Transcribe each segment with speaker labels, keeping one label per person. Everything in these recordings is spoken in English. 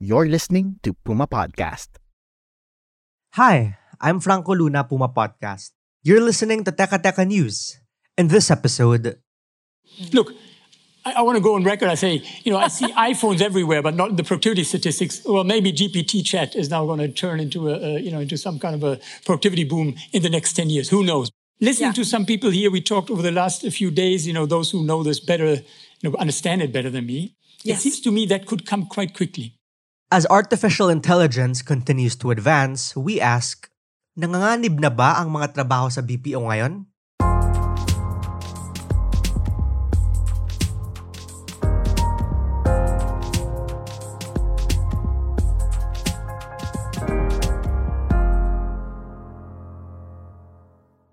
Speaker 1: You're listening to Puma Podcast.
Speaker 2: Hi, I'm Franco Luna, Puma Podcast. You're listening to Teka Teka News. In this episode,
Speaker 3: Look, I, I want to go on record. I say, you know, I see iPhones everywhere, but not the productivity statistics. Well, maybe GPT chat is now going to turn into a, a, you know, into some kind of a productivity boom in the next 10 years. Who knows? Listening to some people here, we talked over the last few days, you know, those who know this better, you know, understand it better than me. It seems to me that could come quite quickly.
Speaker 2: As artificial intelligence continues to advance, we ask, nanganganib na ba ang mga trabaho sa BPO ngayon?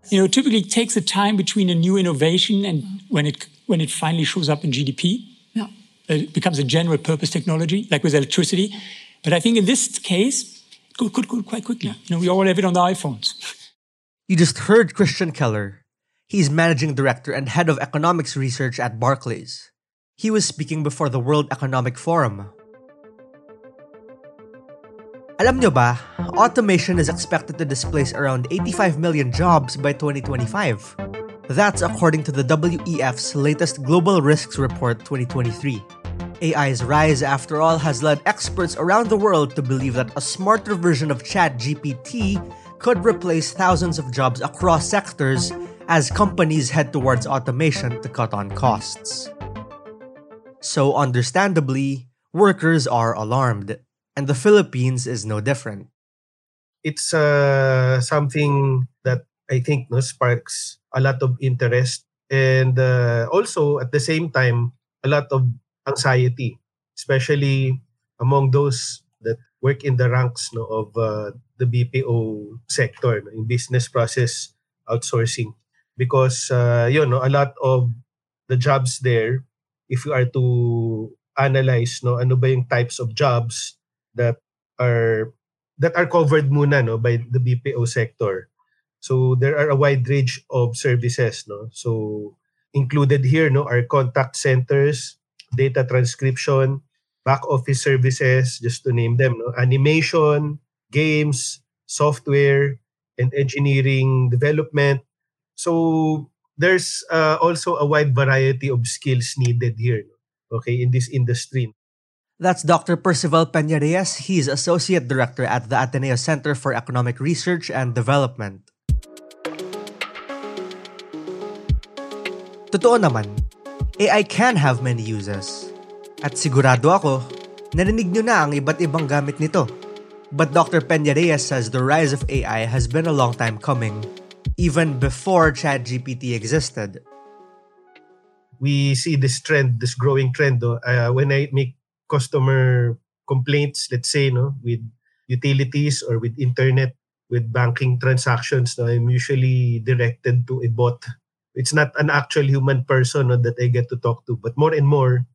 Speaker 3: You know, it typically takes a time between a new innovation and when it when it finally shows up in GDP. It becomes a general purpose technology, like with electricity. But I think in this case, it could, could go quite quickly. You know, we all have it on the iPhones.
Speaker 2: You just heard Christian Keller. He's managing director and head of economics research at Barclays. He was speaking before the World Economic Forum. Alam nyo ba, automation is expected to displace around 85 million jobs by 2025. That's according to the WEF's latest Global Risks Report 2023. AI's rise, after all, has led experts around the world to believe that a smarter version of ChatGPT could replace thousands of jobs across sectors as companies head towards automation to cut on costs. So, understandably, workers are alarmed, and the Philippines is no different.
Speaker 4: it's uh, something that I think no, sparks a lot of interest and uh, also at the same time a lot of anxiety, especially among those that work in the ranks no, of uh, the BPO sector no, in business process outsourcing because uh, you know a lot of the jobs there if you are to analyze no ano ba yung types of jobs that are that are covered muna no by the BPO sector. So there are a wide range of services no. So included here no are contact centers, data transcription, back office services just to name them no, animation, games, software and engineering development. So there's uh, also a wide variety of skills needed here okay in this industry.
Speaker 2: That's Dr. Percival Peña Reyes. He's Associate Director at the Ateneo Center for Economic Research and Development. Totoo naman, AI can have many uses. At sigurado ako, narinig nyo na ang iba't ibang gamit nito. But Dr. Peña Reyes says the rise of AI has been a long time coming, even before ChatGPT existed.
Speaker 4: we see this trend, this growing trend. Uh, when I make customer complaints, let's say, no, with utilities or with internet, with banking transactions, no, I'm usually directed to a bot. It's not an actual human person no, that I get to talk to, but more and more,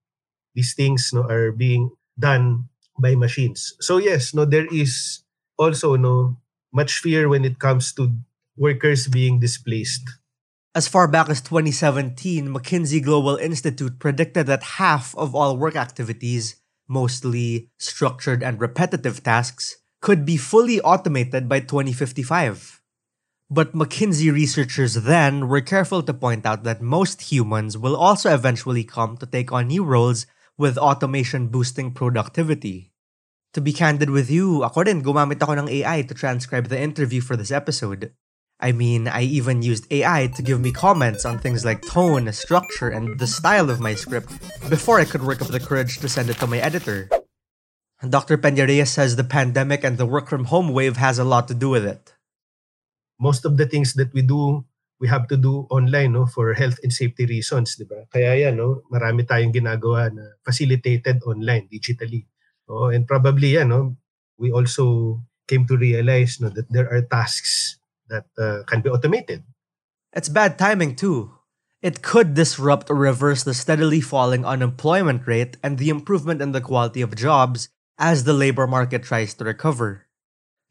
Speaker 4: these things no, are being done by machines. So yes, no, there is also no much fear when it comes to workers being displaced.
Speaker 2: As far back as 2017, McKinsey Global Institute predicted that half of all work activities, mostly structured and repetitive tasks, could be fully automated by 2055. But McKinsey researchers then were careful to point out that most humans will also eventually come to take on new roles with automation boosting productivity. To be candid with you, ako rin gumamit ako ng AI to transcribe the interview for this episode. I mean, I even used AI to give me comments on things like tone, structure, and the style of my script before I could work up the courage to send it to my editor. Dr. Peña says the pandemic and the work from home wave has a lot to do with it.
Speaker 4: Most of the things that we do we have to do online no for health and safety reasons, 'di ba? Kaya yan no, marami tayong ginagawa na facilitated online digitally. Oh, and probably yan no, we also came to realize no that there are tasks that uh, can be automated.
Speaker 2: It's bad timing too. It could disrupt or reverse the steadily falling unemployment rate and the improvement in the quality of jobs as the labor market tries to recover.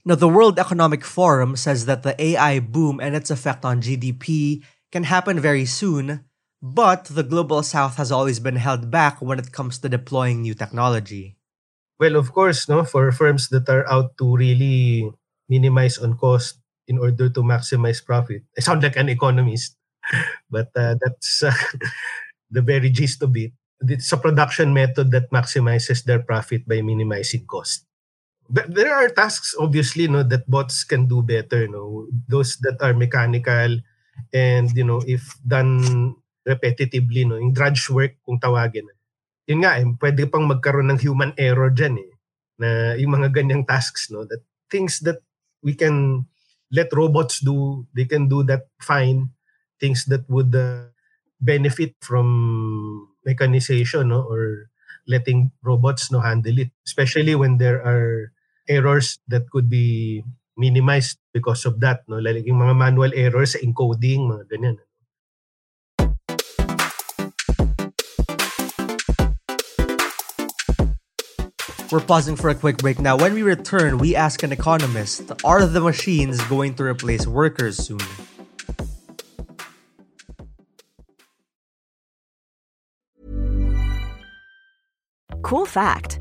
Speaker 2: Now, the World Economic Forum says that the AI boom and its effect on GDP can happen very soon, but the global south has always been held back when it comes to deploying new technology.
Speaker 4: Well, of course, no, for firms that are out to really minimize on cost in order to maximize profit. I sound like an economist, but uh, that's uh, the very gist of it. It's a production method that maximizes their profit by minimizing cost there are tasks obviously no that bots can do better no. Those that are mechanical and you know if done repetitively no yung drudge work kung tawagin. Yun nga eh, pwede pang magkaroon ng human error diyan eh na yung mga ganyang tasks no that things that we can let robots do they can do that fine. Things that would uh, benefit from mechanization no or letting robots no handle it. Especially when there are errors that could be minimized because of that no like yung mga manual errors sa encoding mga ganyan
Speaker 2: We're pausing for a quick break now. When we return, we ask an economist Are the machines going to replace workers soon?
Speaker 5: Cool fact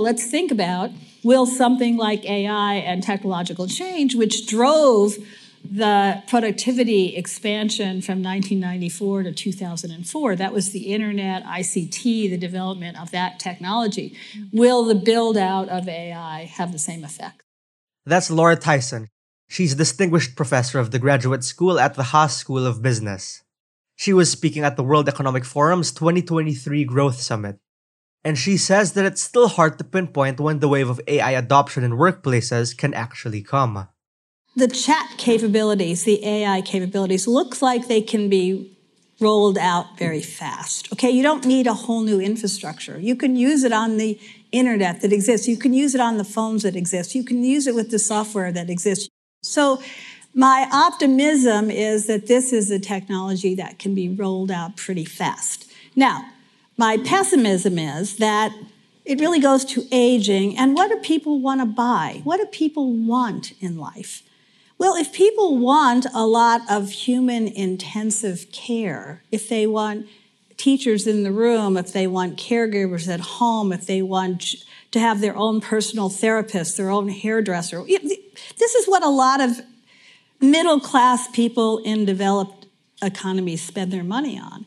Speaker 6: Let's think about will something like AI and technological change, which drove the productivity expansion from 1994 to 2004, that was the internet, ICT, the development of that technology. Will the build out of AI have the same effect?
Speaker 2: That's Laura Tyson. She's Distinguished Professor of the Graduate School at the Haas School of Business. She was speaking at the World Economic Forum's 2023 Growth Summit and she says that it's still hard to pinpoint when the wave of AI adoption in workplaces can actually come.
Speaker 6: The chat capabilities, the AI capabilities, look like they can be rolled out very fast. Okay, you don't need a whole new infrastructure. You can use it on the internet that exists. You can use it on the phones that exist. You can use it with the software that exists. So my optimism is that this is a technology that can be rolled out pretty fast. Now, my pessimism is that it really goes to aging and what do people want to buy? What do people want in life? Well, if people want a lot of human intensive care, if they want teachers in the room, if they want caregivers at home, if they want to have their own personal therapist, their own hairdresser, this is what a lot of middle class people in developed economies spend their money on.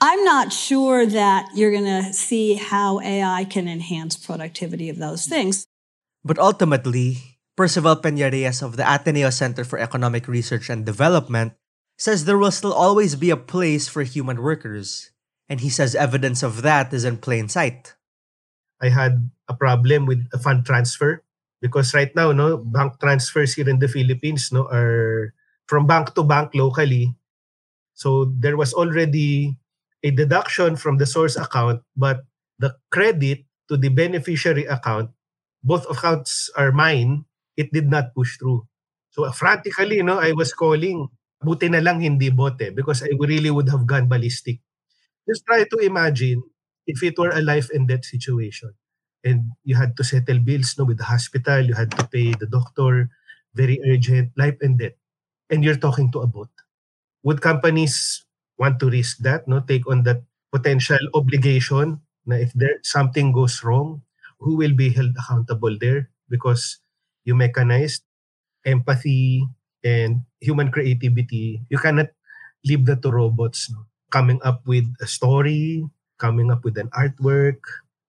Speaker 6: I'm not sure that you're going to see how AI can enhance productivity of those things.
Speaker 2: But ultimately, Percival Peña-Reyes of the Ateneo Center for Economic Research and Development says there will still always be a place for human workers. And he says evidence of that is in plain sight.
Speaker 4: I had a problem with a fund transfer because right now, no, bank transfers here in the Philippines, no, are from bank to bank locally. So there was already a deduction from the source account, but the credit to the beneficiary account, both accounts are mine, it did not push through. So frantically, you know, I was calling, buti na lang hindi bote because I really would have gone ballistic. just try to imagine if it were a life and death situation and you had to settle bills no with the hospital you had to pay the doctor very urgent life and death and you're talking to a bot would companies want to risk that no take on that potential obligation na if there something goes wrong who will be held accountable there because you mechanized empathy and human creativity you cannot leave that to robots no? coming up with a story coming up with an artwork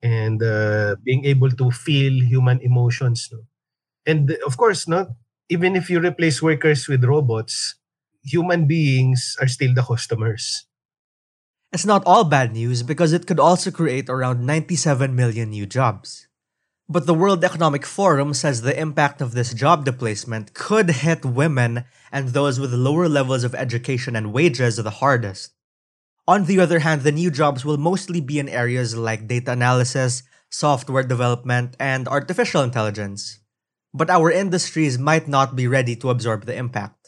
Speaker 4: and uh, being able to feel human emotions no? and of course not even if you replace workers with robots human beings are still the customers
Speaker 2: It's not all bad news because it could also create around 97 million new jobs. But the World Economic Forum says the impact of this job displacement could hit women and those with lower levels of education and wages the hardest. On the other hand, the new jobs will mostly be in areas like data analysis, software development, and artificial intelligence. But our industries might not be ready to absorb the impact.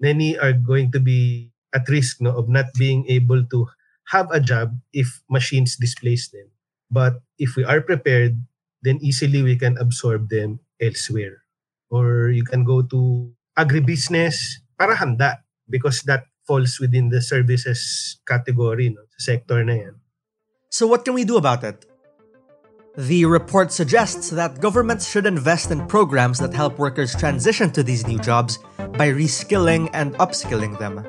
Speaker 4: Many are going to be at risk no, of not being able to have a job if machines displace them. But if we are prepared, then easily we can absorb them elsewhere. Or you can go to agribusiness para handa because that falls within the services category, no, sa sector na yan.
Speaker 2: So, what can we do about it? The report suggests that governments should invest in programs that help workers transition to these new jobs by reskilling and upskilling them.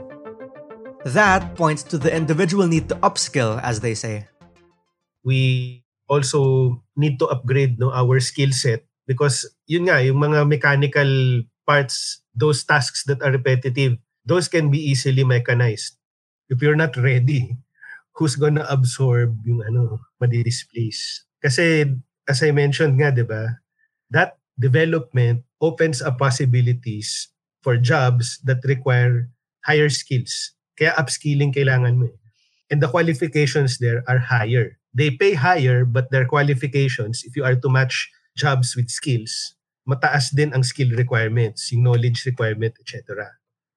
Speaker 2: That points to the individual need to upskill, as they say.
Speaker 4: we also need to upgrade no our skill set because yun nga yung mga mechanical parts those tasks that are repetitive those can be easily mechanized if you're not ready who's gonna absorb yung ano madi-displace kasi as I mentioned nga 'di ba that development opens up possibilities for jobs that require higher skills. Kaya upskilling kailangan mo eh. and the qualifications there are higher. They pay higher but their qualifications if you are to match jobs with skills mataas din ang skill requirements yung knowledge requirement etc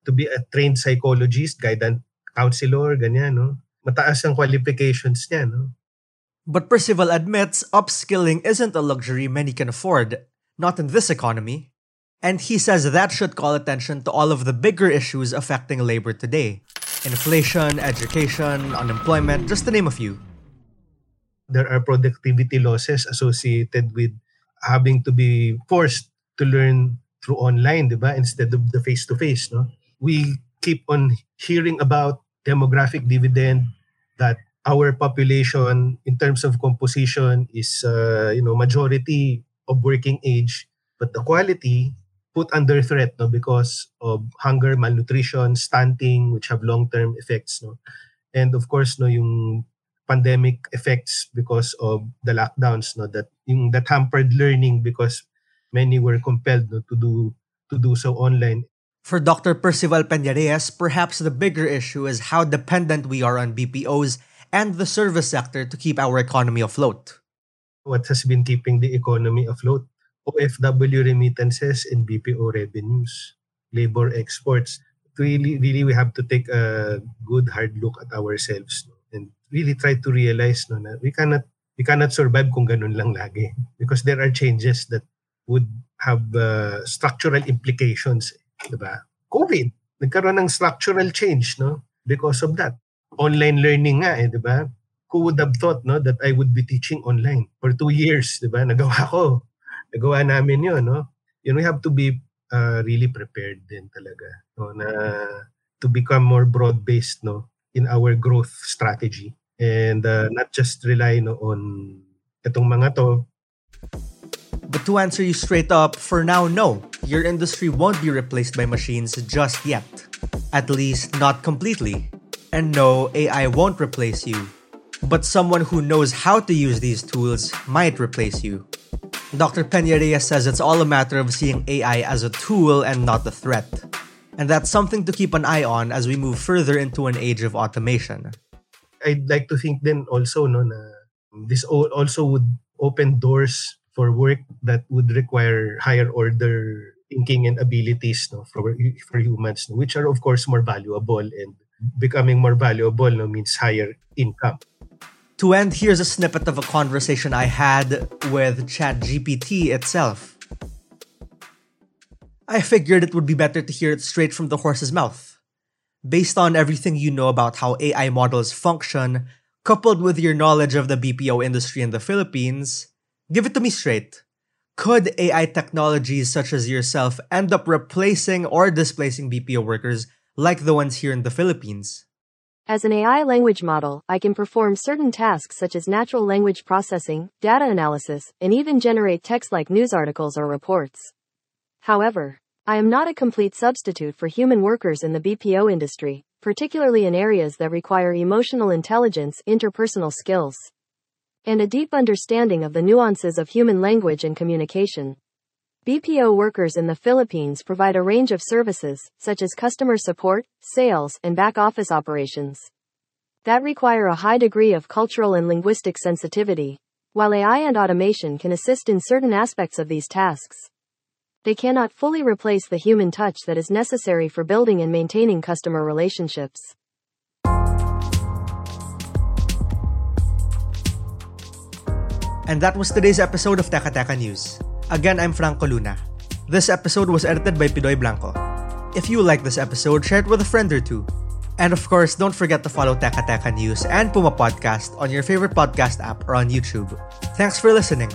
Speaker 4: to be a trained psychologist guidance counselor ganyan no mataas ang qualifications niya no
Speaker 2: But Percival admits upskilling isn't a luxury many can afford, not in this economy. And he says that should call attention to all of the bigger issues affecting labor today inflation, education, unemployment, just to name a few.
Speaker 4: there are productivity losses associated with having to be forced to learn through online, di ba? Instead of the face-to-face, no? We keep on hearing about demographic dividend that our population in terms of composition is uh, you know majority of working age but the quality put under threat no because of hunger malnutrition stunting which have long-term effects no. And of course no yung pandemic effects because of the lockdowns no that yung that hampered learning because many were compelled no, to do to do so online
Speaker 2: For Dr. Percival Peñareyes, perhaps the bigger issue is how dependent we are on BPOs and the service sector to keep our economy afloat.
Speaker 4: what has been keeping the economy afloat OFW remittances and BPO revenues labor exports really really we have to take a good hard look at ourselves no? and really try to realize no na we cannot we cannot survive kung ganun lang lagi because there are changes that would have uh, structural implications diba? Covid nagkaroon ng structural change no? Because of that. Online learning nga eh diba? Who would have thought no that I would be teaching online for two years diba? Nagawa ko. Nagawa namin yun no? You know we have to be uh, really prepared din talaga no? Na to become more broad based no? In our growth strategy. And uh, not just rely no on itong mga to
Speaker 2: But to answer you straight up, for now, no. Your industry won't be replaced by machines just yet. At least, not completely. And no, AI won't replace you. But someone who knows how to use these tools might replace you. Dr. Peñareyes says it's all a matter of seeing AI as a tool and not a threat. And that's something to keep an eye on as we move further into an age of automation.
Speaker 4: I'd like to think then also no na this al- also would open doors for work that would require higher order thinking and abilities no for for humans no, which are of course more valuable and becoming more valuable no, means higher income.
Speaker 2: To end, here's a snippet of a conversation I had with ChatGPT itself. I figured it would be better to hear it straight from the horse's mouth. Based on everything you know about how AI models function, coupled with your knowledge of the BPO industry in the Philippines, give it to me straight. Could AI technologies such as yourself end up replacing or displacing BPO workers like the ones here in the Philippines?
Speaker 7: As an AI language model, I can perform certain tasks such as natural language processing, data analysis, and even generate text like news articles or reports. However, I am not a complete substitute for human workers in the BPO industry, particularly in areas that require emotional intelligence, interpersonal skills, and a deep understanding of the nuances of human language and communication. BPO workers in the Philippines provide a range of services, such as customer support, sales, and back office operations, that require a high degree of cultural and linguistic sensitivity. While AI and automation can assist in certain aspects of these tasks, they cannot fully replace the human touch that is necessary for building and maintaining customer relationships.
Speaker 2: And that was today's episode of Teka Teka News. Again, I'm Franco Luna. This episode was edited by Pidoy Blanco. If you like this episode, share it with a friend or two. And of course, don't forget to follow Teka Teka News and Puma Podcast on your favorite podcast app or on YouTube. Thanks for listening.